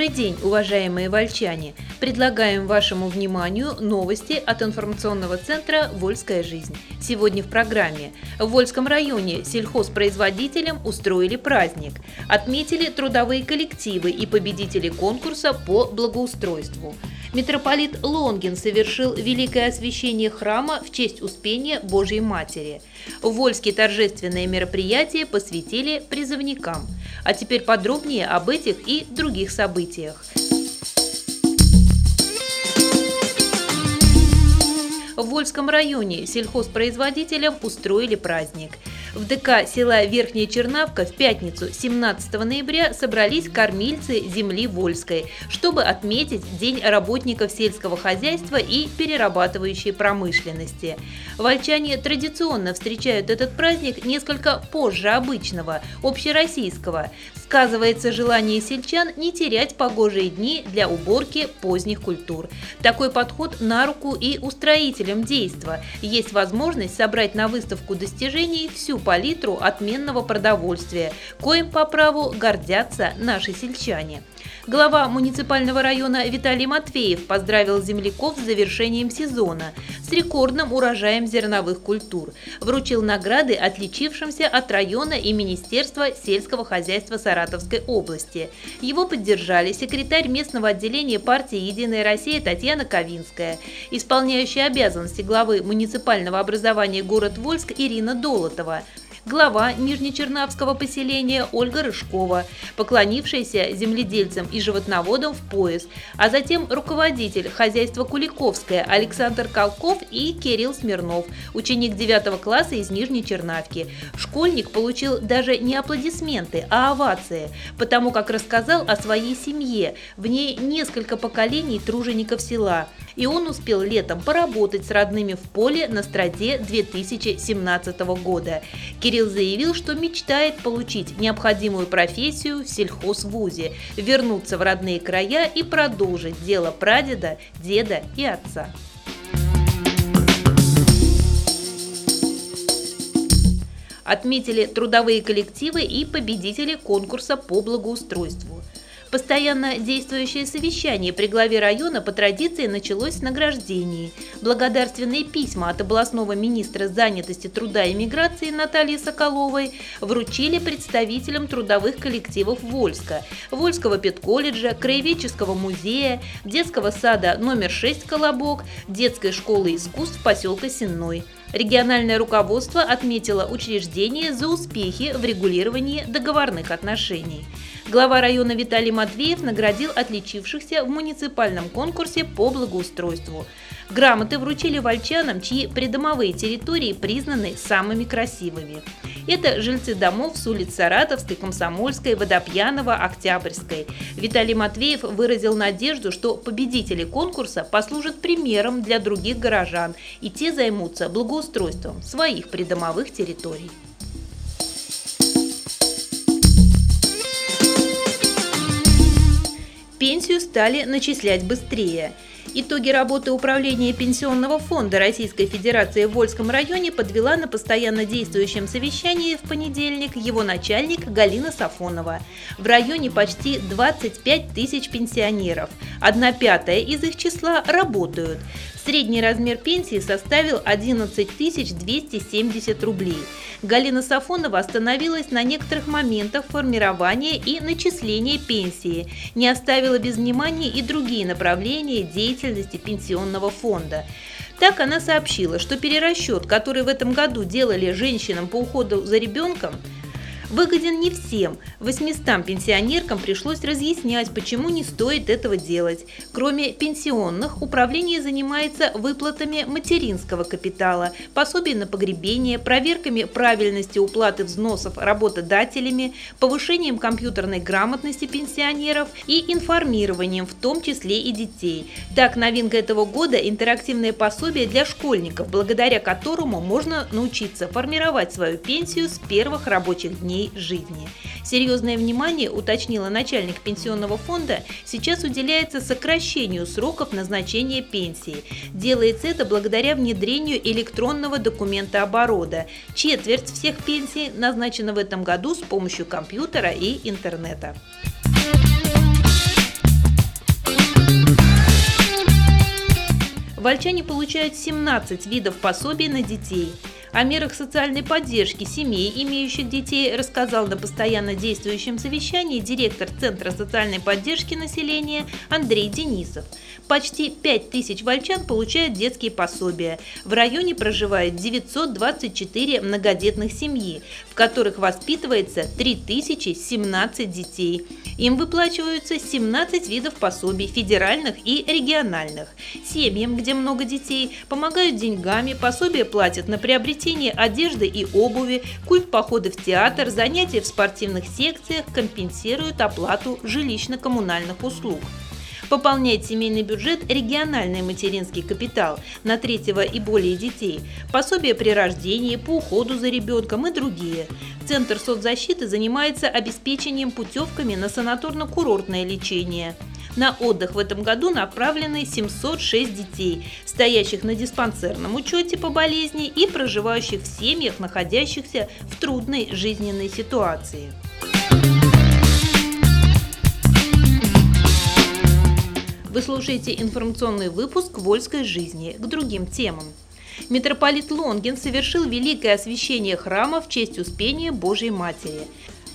Добрый день, уважаемые вольчане! Предлагаем вашему вниманию новости от информационного центра «Вольская жизнь». Сегодня в программе. В Вольском районе сельхозпроизводителям устроили праздник. Отметили трудовые коллективы и победители конкурса по благоустройству. Митрополит Лонгин совершил великое освящение храма в честь Успения Божьей Матери. В Вольске торжественные мероприятия посвятили призывникам. А теперь подробнее об этих и других событиях. В Вольском районе сельхозпроизводителям устроили праздник. В ДК села Верхняя Чернавка в пятницу 17 ноября собрались кормильцы земли Вольской, чтобы отметить День работников сельского хозяйства и перерабатывающей промышленности. Вольчане традиционно встречают этот праздник несколько позже обычного, общероссийского. Сказывается желание сельчан не терять погожие дни для уборки поздних культур. Такой подход на руку и устроителям действа. Есть возможность собрать на выставку достижений всю палитру отменного продовольствия, коим по праву гордятся наши сельчане. Глава муниципального района Виталий Матвеев поздравил земляков с завершением сезона, с рекордным урожаем зерновых культур, вручил награды отличившимся от района и Министерства сельского хозяйства Саратовской области. Его поддержали секретарь местного отделения партии «Единая Россия» Татьяна Ковинская, исполняющая обязанности главы муниципального образования город Вольск Ирина Долотова, глава Нижнечернавского поселения Ольга Рыжкова, поклонившаяся земледельцам и животноводам в пояс, а затем руководитель хозяйства Куликовское Александр Колков и Кирилл Смирнов, ученик 9 класса из Нижней Чернавки. Школьник получил даже не аплодисменты, а овации, потому как рассказал о своей семье, в ней несколько поколений тружеников села. И он успел летом поработать с родными в поле на страде 2017 года. Заявил, что мечтает получить необходимую профессию в сельхозвузе, вернуться в родные края и продолжить дело прадеда, деда и отца. Отметили трудовые коллективы и победители конкурса по благоустройству. Постоянно действующее совещание при главе района по традиции началось с награждений. Благодарственные письма от областного министра занятости труда и миграции Натальи Соколовой вручили представителям трудовых коллективов Вольска, Вольского педколледжа, Краеведческого музея, детского сада номер 6 «Колобок», детской школы искусств поселка Сенной. Региональное руководство отметило учреждение за успехи в регулировании договорных отношений. Глава района Виталий Матвеев наградил отличившихся в муниципальном конкурсе по благоустройству. Грамоты вручили вольчанам, чьи придомовые территории признаны самыми красивыми. Это жильцы домов с улиц Саратовской, Комсомольской, Водопьянова, Октябрьской. Виталий Матвеев выразил надежду, что победители конкурса послужат примером для других горожан, и те займутся благоустройством своих придомовых территорий. Пенсию стали начислять быстрее – Итоги работы Управления Пенсионного фонда Российской Федерации в Вольском районе подвела на постоянно действующем совещании в понедельник его начальник Галина Сафонова. В районе почти 25 тысяч пенсионеров. Одна пятая из их числа работают. Средний размер пенсии составил 11 270 рублей. Галина Сафонова остановилась на некоторых моментах формирования и начисления пенсии, не оставила без внимания и другие направления деятельности пенсионного фонда. Так она сообщила, что перерасчет, который в этом году делали женщинам по уходу за ребенком, выгоден не всем. 800 пенсионеркам пришлось разъяснять, почему не стоит этого делать. Кроме пенсионных, управление занимается выплатами материнского капитала, пособий на погребение, проверками правильности уплаты взносов работодателями, повышением компьютерной грамотности пенсионеров и информированием, в том числе и детей. Так, новинка этого года – интерактивное пособие для школьников, благодаря которому можно научиться формировать свою пенсию с первых рабочих дней своей жизни. Серьезное внимание, уточнила начальник пенсионного фонда, сейчас уделяется сокращению сроков назначения пенсии. Делается это благодаря внедрению электронного документа оборота. Четверть всех пенсий назначена в этом году с помощью компьютера и интернета. Вольчане получают 17 видов пособий на детей о мерах социальной поддержки семей, имеющих детей, рассказал на постоянно действующем совещании директор Центра социальной поддержки населения Андрей Денисов. Почти 5 тысяч вольчан получают детские пособия. В районе проживает 924 многодетных семьи, в которых воспитывается 3017 детей. Им выплачиваются 17 видов пособий федеральных и региональных. Семьям, где много детей, помогают деньгами, пособия платят на приобретение одежды и обуви, культ походы в театр, занятия в спортивных секциях компенсируют оплату жилищно-коммунальных услуг пополняет семейный бюджет региональный материнский капитал на третьего и более детей, пособие при рождении, по уходу за ребенком и другие. Центр соцзащиты занимается обеспечением путевками на санаторно-курортное лечение. На отдых в этом году направлены 706 детей, стоящих на диспансерном учете по болезни и проживающих в семьях, находящихся в трудной жизненной ситуации. Вы слушаете информационный выпуск «Вольской жизни» к другим темам. Митрополит Лонгин совершил великое освящение храма в честь Успения Божьей Матери.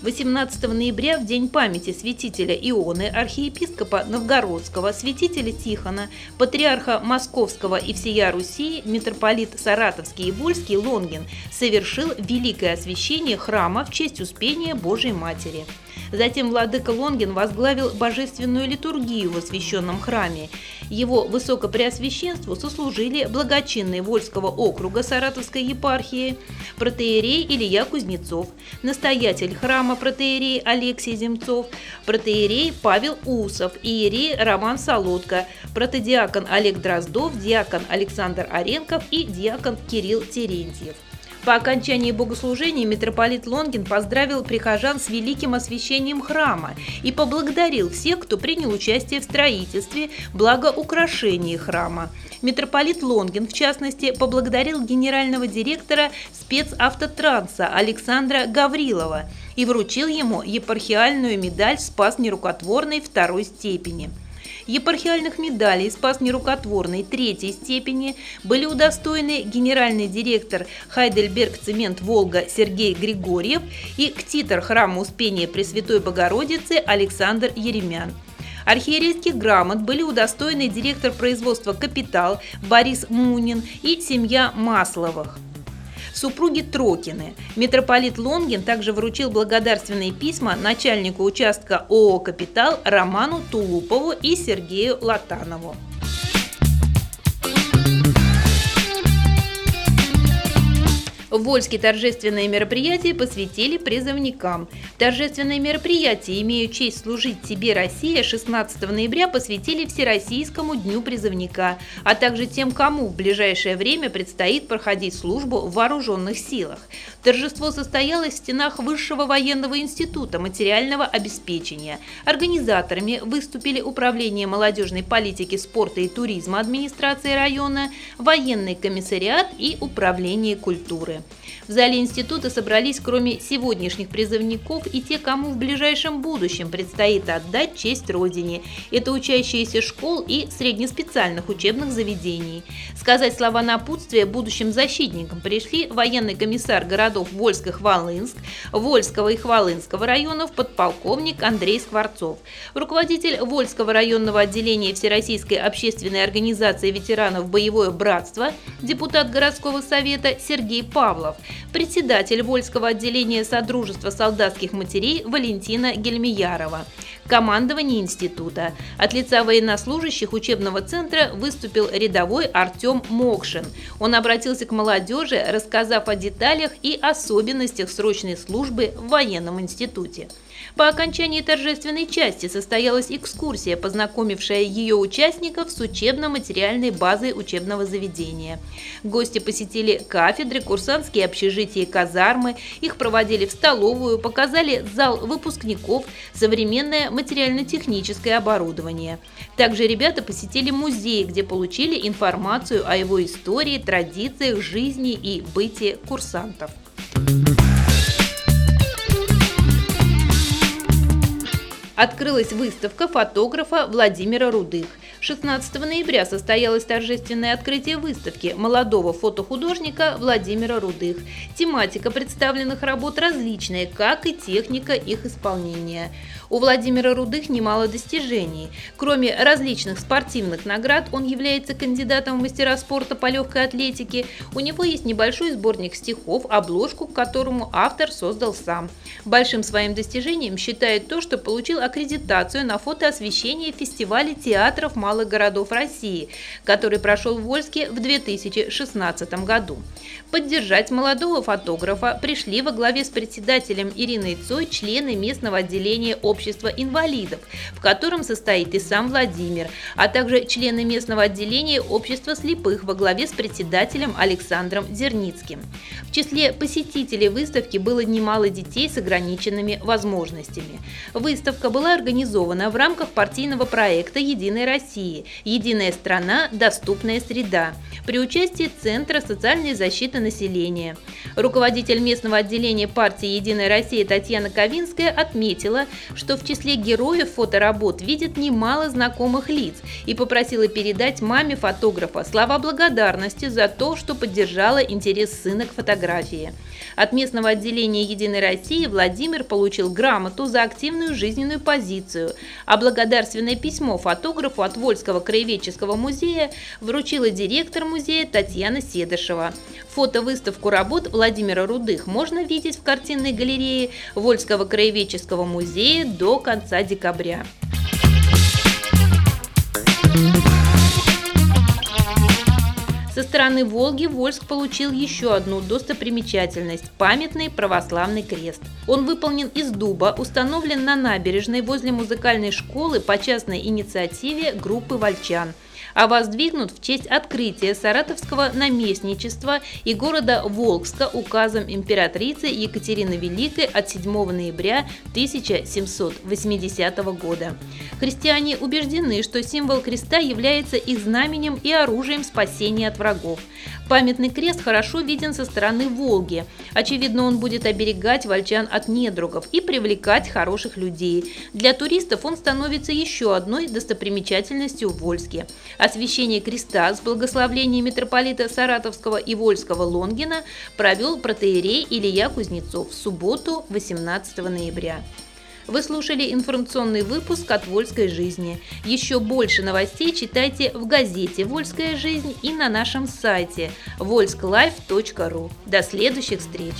18 ноября, в день памяти святителя Ионы, архиепископа Новгородского, святителя Тихона, патриарха Московского и всея Руси, митрополит Саратовский и Вольский Лонгин совершил великое освящение храма в честь Успения Божьей Матери – Затем владыка Лонгин возглавил божественную литургию в освященном храме. Его высокопреосвященству сослужили благочинный Вольского округа Саратовской епархии, протеерей Илья Кузнецов, настоятель храма протеерей Алексей Земцов, протеерей Павел Усов, иерей Роман Солодко, протодиакон Олег Дроздов, диакон Александр Оренков и диакон Кирилл Терентьев. По окончании богослужения митрополит Лонгин поздравил прихожан с великим освящением храма и поблагодарил всех, кто принял участие в строительстве, благоукрашении храма. Митрополит Лонгин, в частности, поблагодарил генерального директора спецавтотранса Александра Гаврилова и вручил ему епархиальную медаль «Спас нерукотворной» второй степени – Епархиальных медалей «Спас нерукотворной» третьей степени были удостоены генеральный директор Хайдельберг Цемент Волга Сергей Григорьев и ктитор храма Успения Пресвятой Богородицы Александр Еремян. Архиерейских грамот были удостоены директор производства «Капитал» Борис Мунин и семья Масловых супруги Трокины. Митрополит Лонгин также вручил благодарственные письма начальнику участка ООО «Капитал» Роману Тулупову и Сергею Латанову. В Вольске торжественные мероприятия посвятили призывникам. Торжественные мероприятия, имеют честь служить тебе Россия, 16 ноября посвятили Всероссийскому дню призывника, а также тем, кому в ближайшее время предстоит проходить службу в вооруженных силах. Торжество состоялось в стенах Высшего военного института материального обеспечения. Организаторами выступили Управление молодежной политики, спорта и туризма администрации района, военный комиссариат и Управление культуры. В зале института собрались кроме сегодняшних призывников и те, кому в ближайшем будущем предстоит отдать честь Родине. Это учащиеся школ и среднеспециальных учебных заведений. Сказать слова напутствия будущим защитникам пришли военный комиссар городов Вольск и Хвалынск, Вольского и Хвалынского районов подполковник Андрей Скворцов, руководитель Вольского районного отделения Всероссийской общественной организации ветеранов «Боевое братство», депутат городского совета Сергей Павлов, председатель Вольского отделения Содружества солдатских матерей Валентина Гельмиярова, командование института. От лица военнослужащих учебного центра выступил рядовой Артем Мокшин. Он обратился к молодежи, рассказав о деталях и особенностях срочной службы в военном институте. По окончании торжественной части состоялась экскурсия, познакомившая ее участников с учебно-материальной базой учебного заведения. Гости посетили кафедры, курсантские общежития и казармы, их проводили в столовую, показали зал выпускников, современное материально-техническое оборудование. Также ребята посетили музей, где получили информацию о его истории, традициях, жизни и бытии курсантов. Открылась выставка фотографа Владимира Рудых. 16 ноября состоялось торжественное открытие выставки молодого фотохудожника Владимира Рудых. Тематика представленных работ различная, как и техника их исполнения. У Владимира Рудых немало достижений. Кроме различных спортивных наград, он является кандидатом в мастера спорта по легкой атлетике. У него есть небольшой сборник стихов, обложку к которому автор создал сам. Большим своим достижением считает то, что получил аккредитацию на фотоосвещение фестиваля театров малых городов России, который прошел в Вольске в 2016 году. Поддержать молодого фотографа пришли во главе с председателем Ириной Цой члены местного отделения общества инвалидов, в котором состоит и сам Владимир, а также члены местного отделения общества слепых во главе с председателем Александром Зерницким. В числе посетителей выставки было немало детей с ограниченными возможностями. Выставка была организована в рамках партийного проекта «Единой России. Единая страна. Доступная среда» при участии Центра социальной защиты населения. Руководитель местного отделения партии «Единая Россия» Татьяна Ковинская отметила, что в числе героев фоторабот видит немало знакомых лиц и попросила передать маме фотографа слова благодарности за то, что поддержала интерес сына к фотографии. От местного отделения «Единой России» Владимир получил грамоту за активную жизненную позицию, а благодарственное письмо фотографу от Вольского краеведческого музея вручила директор музея Татьяна Седышева. Фотовыставку работ Владимира Рудых можно видеть в картинной галерее Вольского краеведческого музея до конца декабря. Стороны Волги Вольск получил еще одну достопримечательность – памятный православный крест. Он выполнен из дуба, установлен на набережной возле музыкальной школы по частной инициативе группы вольчан – а воздвигнут в честь открытия Саратовского наместничества и города Волгска указом императрицы Екатерины Великой от 7 ноября 1780 года. Христиане убеждены, что символ креста является их знаменем и оружием спасения от врагов. Памятный крест хорошо виден со стороны Волги. Очевидно, он будет оберегать вольчан от недругов и привлекать хороших людей. Для туристов он становится еще одной достопримечательностью в Вольске. Освящение креста с благословлением митрополита Саратовского и Вольского Лонгина провел протеерей Илья Кузнецов в субботу 18 ноября. Вы слушали информационный выпуск от «Вольской жизни». Еще больше новостей читайте в газете «Вольская жизнь» и на нашем сайте volsklife.ru. До следующих встреч!